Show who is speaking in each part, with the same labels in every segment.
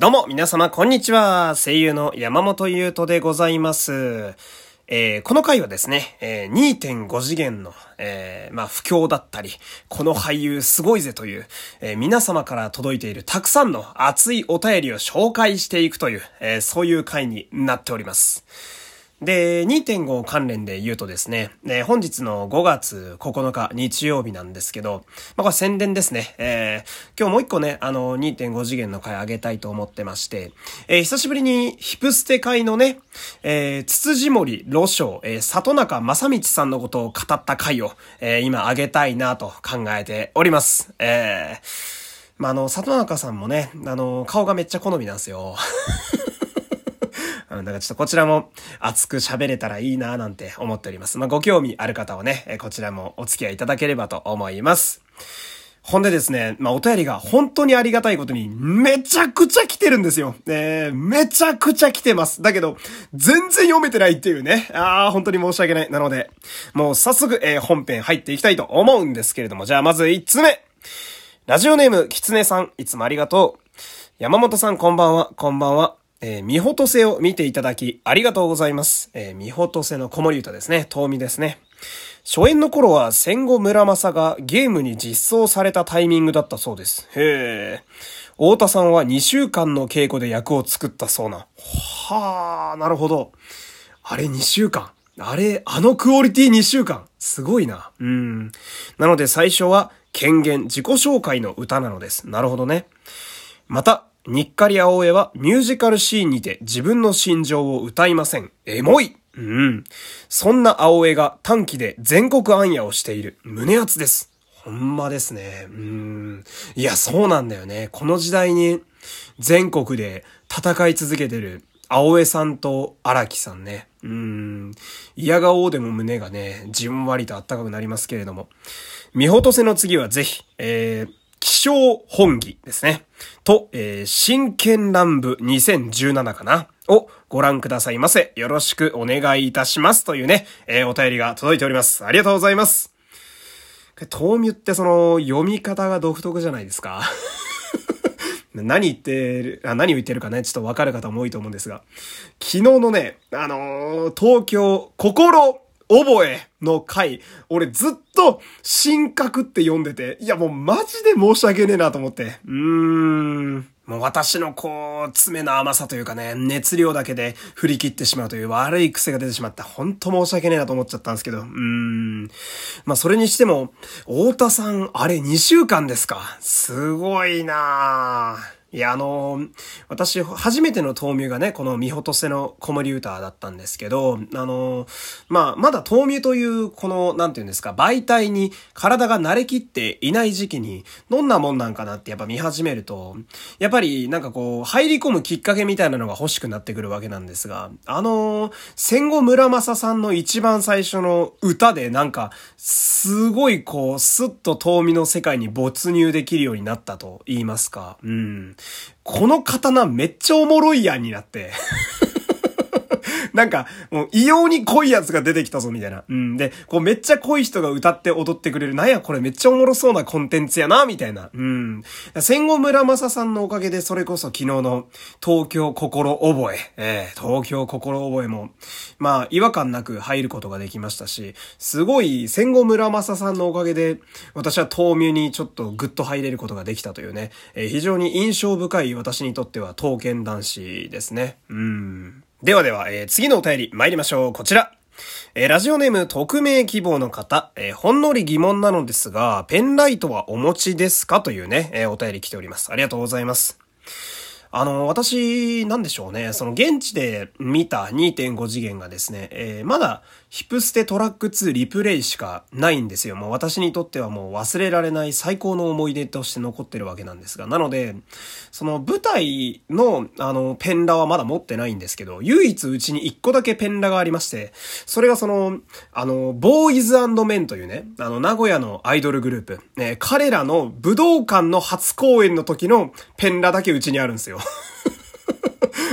Speaker 1: どうも、皆様、こんにちは。声優の山本優斗でございます。えー、この回はですね、えー、2.5次元の、えー、まあ、不況だったり、この俳優すごいぜという、え皆様から届いているたくさんの熱いお便りを紹介していくという、えそういう回になっております。で、2.5関連で言うとですね、え本日の5月9日日曜日なんですけど、まあ、これ宣伝ですね。えー、今日もう一個ね、あの、2.5次元の回あげたいと思ってまして、えー、久しぶりにヒプステ会のね、えー、つつじ森路章、えー、里中正道さんのことを語った回を、えー、今あげたいなと考えております。えー、まあ、あの、里中さんもね、あの、顔がめっちゃ好みなんですよ。だかちょっとこちらも熱く喋れたらいいななんて思っております。まあ、ご興味ある方はね、こちらもお付き合いいただければと思います。ほんでですね、まあ、お便りが本当にありがたいことに、めちゃくちゃ来てるんですよ。えー、めちゃくちゃ来てます。だけど、全然読めてないっていうね。ああ、本当に申し訳ない。なので、もう早速、えー、本編入っていきたいと思うんですけれども、じゃあまず1つ目。ラジオネーム、きつねさん、いつもありがとう。山本さん、こんばんは、こんばんは。えー、みほとせを見ていただき、ありがとうございます。えー、みほとせの子守歌ですね。遠見ですね。初演の頃は戦後村正がゲームに実装されたタイミングだったそうです。へえ。太田さんは2週間の稽古で役を作ったそうな。はあ、なるほど。あれ2週間。あれ、あのクオリティ2週間。すごいな。うん。なので最初は権限、自己紹介の歌なのです。なるほどね。また、にっかり青江はミュージカルシーンにて自分の心情を歌いません。エモいうん。そんな青江が短期で全国暗夜をしている。胸熱です。ほんまですね。うん。いや、そうなんだよね。この時代に全国で戦い続けてる青江さんと荒木さんね。うん。嫌顔でも胸がね、じんわりとあったかくなりますけれども。見ほとせの次はぜひ、えー、気象本義ですね。と、えー、真剣乱舞2017かな？をご覧くださいませ。よろしくお願いいたします。というね、えー、お便りが届いております。ありがとうございます。豆乳ってその、読み方が独特じゃないですか？何言ってる、あ、何を言ってるかね、ちょっとわかる方も多いと思うんですが、昨日のね、あのー、東京、心、覚えの回、俺ずっと、神格って読んでて、いやもうマジで申し訳ねえなと思って。うーん。もう私のこう、爪の甘さというかね、熱量だけで振り切ってしまうという悪い癖が出てしまった。ほんと申し訳ねえなと思っちゃったんですけど。うーん。まあそれにしても、太田さん、あれ2週間ですか？すごいなぁ。いや、あのー、私、初めての豆乳がね、このミホトセの子守歌だったんですけど、あのー、まあ、まだ豆乳という、この、なんていうんですか、媒体に体が慣れきっていない時期に、どんなもんなんかなってやっぱ見始めると、やっぱりなんかこう、入り込むきっかけみたいなのが欲しくなってくるわけなんですが、あのー、戦後村正さんの一番最初の歌でなんか、すごいこう、スッと豆乳の世界に没入できるようになったと言いますか、うん。この刀めっちゃおもろいやんになって。なんか、もう異様に濃いやつが出てきたぞ、みたいな。うん。で、こうめっちゃ濃い人が歌って踊ってくれる。なんや、これめっちゃおもろそうなコンテンツやな、みたいな。うん。戦後村正さんのおかげで、それこそ昨日の東京心覚え、えー、東京心覚えも、まあ、違和感なく入ることができましたし、すごい戦後村正さんのおかげで、私は豆乳にちょっとグッと入れることができたというね、えー、非常に印象深い私にとっては刀剣男子ですね。うん。ではでは、えー、次のお便り参りましょう。こちら。えー、ラジオネーム匿名希望の方、えー、ほんのり疑問なのですが、ペンライトはお持ちですか？というね、え、お便り来ております。ありがとうございます。あの、私、なんでしょうね。その現地で見た2.5次元がですね、えー、まだヒプステトラック2リプレイしかないんですよ。もう私にとってはもう忘れられない最高の思い出として残ってるわけなんですが。なので、その舞台のあのペンラはまだ持ってないんですけど、唯一うちに1個だけペンラがありまして、それがその、あの、ボーイズメンというね、あの、名古屋のアイドルグループ、ね、彼らの武道館の初公演の時のペンラだけうちにあるんですよ。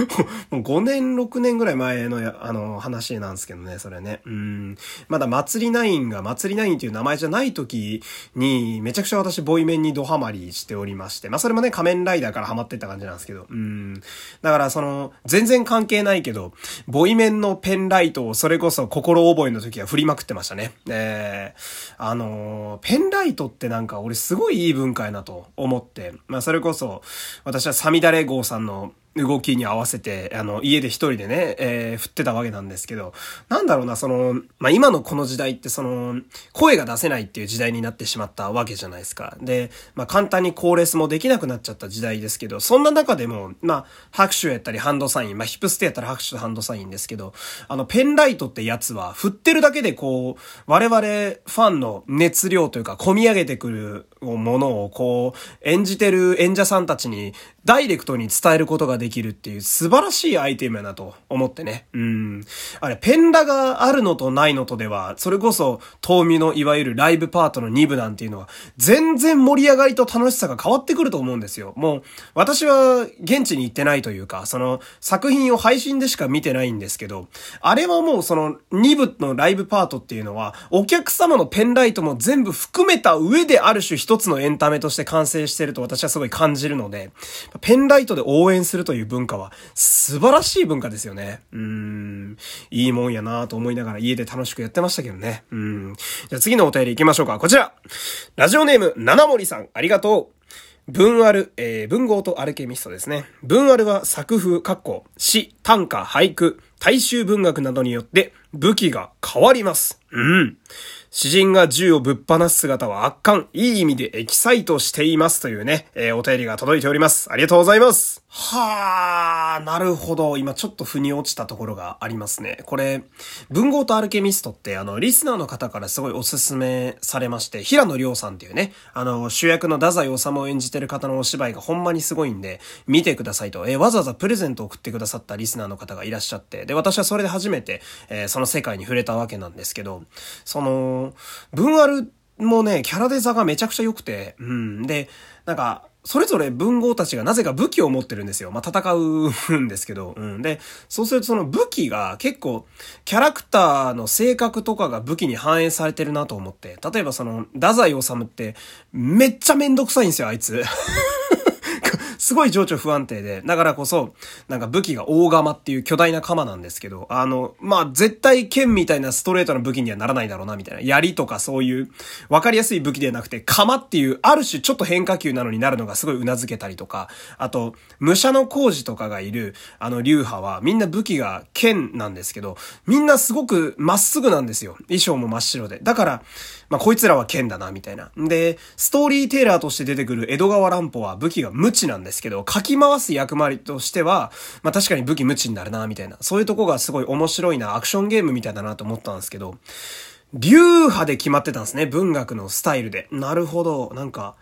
Speaker 1: もう5年、6年ぐらい前のあの、話なんですけどね、それね。うん。まだ祭りナインが祭りナインっていう名前じゃない時に、めちゃくちゃ私、ボイメンにドハマりしておりまして。まあ、それもね、仮面ライダーからハマってった感じなんですけど。うん。だから、その、全然関係ないけど、ボイメンのペンライトをそれこそ心覚えの時は振りまくってましたね。えー、あのペンライトってなんか俺すごいいい文化やなと思って。まあ、それこそ、私はサミダレ号さんの動きに合わせて、あの、家で一人でね、えー、振ってたわけなんですけど、なんだろうな、その、まあ、今のこの時代ってその、声が出せないっていう時代になってしまったわけじゃないですか。で、まあ、簡単にコーレスもできなくなっちゃった時代ですけど、そんな中でも、まあ、拍手やったりハンドサイン、まあ、ヒップステやったら拍手とハンドサインですけど、あの、ペンライトってやつは、振ってるだけでこう、我々ファンの熱量というか、込み上げてくるものをこう、演じてる演者さんたちに、ダイレクトに伝えることができるっていう素晴らしいアイテムやなと思ってね。うん。あれ、ペンラがあるのとないのとでは、それこそ、東美のいわゆるライブパートの2部なんていうのは、全然盛り上がりと楽しさが変わってくると思うんですよ。もう、私は現地に行ってないというか、その、作品を配信でしか見てないんですけど、あれはもうその、2部のライブパートっていうのは、お客様のペンライトも全部含めた上である種一つのエンタメとして完成してると私はすごい感じるので、ペンライトで応援するという文化は素晴らしい文化ですよね。うん。いいもんやなと思いながら家で楽しくやってましたけどね。うん。じゃあ次のお便り行きましょうか。こちら。ラジオネーム、七森さん、ありがとう。文ある、えー、文豪とアルケミストですね。文あるは作風、括弧、詩、短歌、俳句、大衆文学などによって武器が変わります。うん。詩人が銃をぶっ放す姿は圧巻、いい意味でエキサイトしていますというね、えー、お便りが届いております。ありがとうございます。はあ、なるほど。今ちょっと腑に落ちたところがありますね。これ、文豪とアルケミストって、あの、リスナーの方からすごいおすすめされまして、平野亮さんっていうね、あの、主役の太宰治を演じてる方のお芝居がほんまにすごいんで、見てくださいと、えー、わざわざプレゼントを送ってくださったリスナーの方がいらっしゃって、で、私はそれで初めて、えー、そのの世界に触れたわけなんですけど、その、文あるもね、キャラデザがめちゃくちゃ良くて、うん。で、なんか、それぞれ文豪たちがなぜか武器を持ってるんですよ。まあ、戦うんですけど。うん。で、そうするとその武器が結構、キャラクターの性格とかが武器に反映されてるなと思って。例えばその、太宰治って、めっちゃめんどくさいんですよ、あいつ。すごい情緒不安定で、だからこそ、なんか武器が大釜っていう巨大な釜なんですけど、あの、まあ、絶対剣みたいなストレートな武器にはならないだろうな、みたいな。槍とかそういう、わかりやすい武器ではなくて、釜っていう、ある種ちょっと変化球なのになるのがすごい頷けたりとか、あと、武者の工事とかがいる、あの、流派は、みんな武器が剣なんですけど、みんなすごくまっすぐなんですよ。衣装も真っ白で。だから、まあ、こいつらは剣だな、みたいな。で、ストーリーテイラーとして出てくる江戸川乱歩は武器が無知なんですけど、かき回す役割としては、まあ、確かに武器無知になるな、みたいな。そういうとこがすごい面白いな、アクションゲームみたいだなと思ったんですけど、流派で決まってたんですね、文学のスタイルで。なるほど、なんか、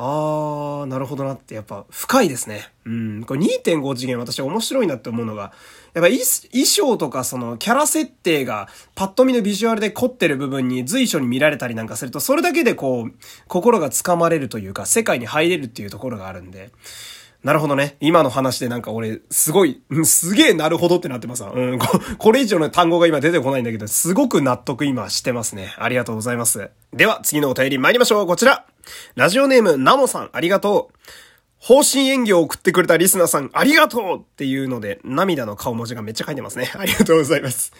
Speaker 1: あー、なるほどなって、やっぱ深いですね。うん。これ2.5次元私面白いなって思うのが、やっぱ衣装とかそのキャラ設定がパッと見のビジュアルで凝ってる部分に随所に見られたりなんかすると、それだけでこう、心がつかまれるというか、世界に入れるっていうところがあるんで、なるほどね。今の話でなんか俺、すごい、すげえなるほどってなってますわうん、これ以上の単語が今出てこないんだけど、すごく納得今してますね。ありがとうございます。では、次のお便り参りましょう。こちら。ラジオネーム、ナモさん、ありがとう。方針演技を送ってくれたリスナーさん、ありがとうっていうので、涙の顔文字がめっちゃ書いてますね。ありがとうございます。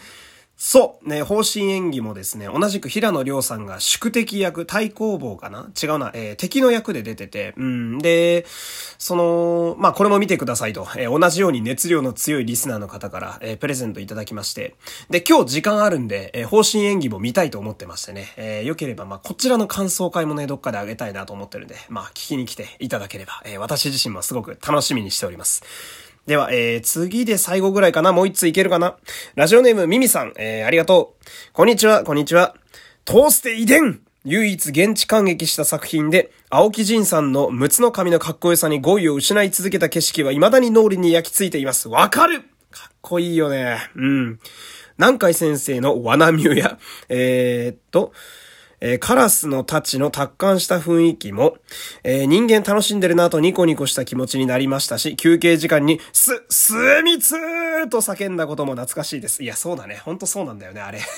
Speaker 1: そう。ね、方針演技もですね、同じく平野亮さんが宿敵役、対抗棒かな？違うな、えー、敵の役で出てて、うん。で、その、まあ、これも見てくださいと、えー、同じように熱量の強いリスナーの方から、えー、プレゼントいただきまして、で、今日時間あるんで、え方針演技も見たいと思ってましてね、え良ければ、まあ、こちらの感想会もね、どっかであげたいなと思ってるんで、まあ、聞きに来ていただければ、え私自身もすごく楽しみにしております。では、えー、次で最後ぐらいかなもう一ついけるかなラジオネームミミさん、えー、ありがとう。こんにちは、こんにちは。トーステ遺伝唯一現地感激した作品で、青木仁さんの六つの髪のかっこよさに語彙を失い続けた景色は未だに脳裏に焼き付いています。わかるかっこいいよね。うん。南海先生の罠ミュや、えー、っと、えー、カラスのタチの達観した雰囲気も、えー、人間楽しんでるなとニコニコした気持ちになりましたし、休憩時間に、す、すみつーと叫んだことも懐かしいです。いや、そうだね。ほんとそうなんだよね、あれ。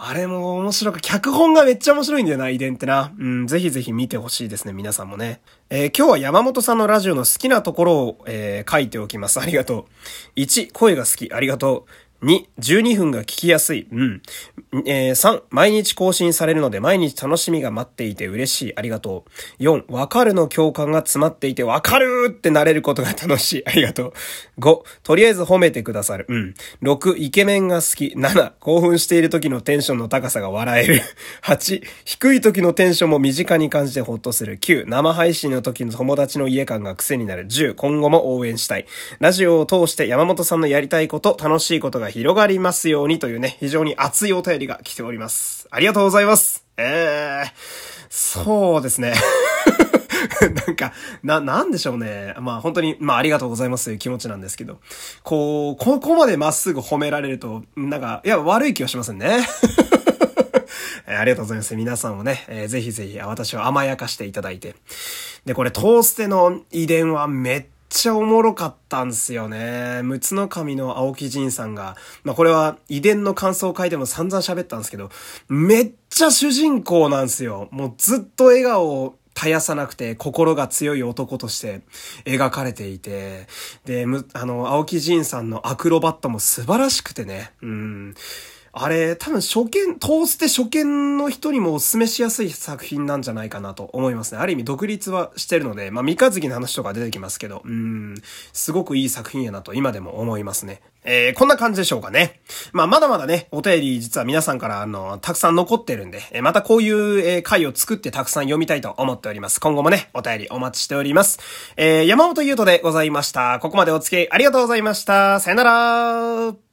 Speaker 1: あれも面白く、脚本がめっちゃ面白いんだよな、遺伝ってな。うん、ぜひぜひ見てほしいですね、皆さんもね。えー、今日は山本さんのラジオの好きなところを、えー、書いておきます。ありがとう。1、声が好き。ありがとう。2、12分が聞きやすい。うん。えー、3、毎日更新されるので毎日楽しみが待っていて嬉しい。ありがとう。4、わかるの共感が詰まっていてわかるってなれることが楽しい。ありがとう。5、とりあえず褒めてくださる。うん。6、イケメンが好き。7、興奮している時のテンションの高さが笑える。8、低い時のテンションも身近に感じてほっとする。9、生配信の時の友達の家感が癖になる。10、今後も応援したい。ラジオを通して山本さんのやりたいこと、楽しいことが広がりますようにというね、非常に熱いお便りが来ております。ありがとうございます。えー、そうですね。なんか、な、なんでしょうね。まあ本当に、まあありがとうございますという気持ちなんですけど、こう、ここまでまっすぐ褒められると、なんか、いや、悪い気はしませんね。ありがとうございます。皆さんもね、えー、ぜひぜひ私を甘やかしていただいて。で、これ、トーステの遺伝はめっちゃおもろかったんすよね。六つの神の青木仁さんが、まあこれは遺伝の感想を書いても散々喋ったんですけど、めっちゃ主人公なんすよ。もうずっと笑顔を絶やさなくて心が強い男として描かれていて、で、あの、青木仁さんのアクロバットも素晴らしくてね、うん。あれ、多分初見、トーステ初見の人にもお勧めしやすい作品なんじゃないかなと思いますね。ある意味独立はしてるので、まあ、三日月の話とか出てきますけど、うん、すごくいい作品やなと今でも思いますね。えー、こんな感じでしょうかね。まあ、まだまだね、お便り実は皆さんからあの、たくさん残ってるんで、えー、またこういう、えー、回を作ってたくさん読みたいと思っております。今後もね、お便りお待ちしております。えー、山本優斗でございました。ここまでお付き合いありがとうございました。さよなら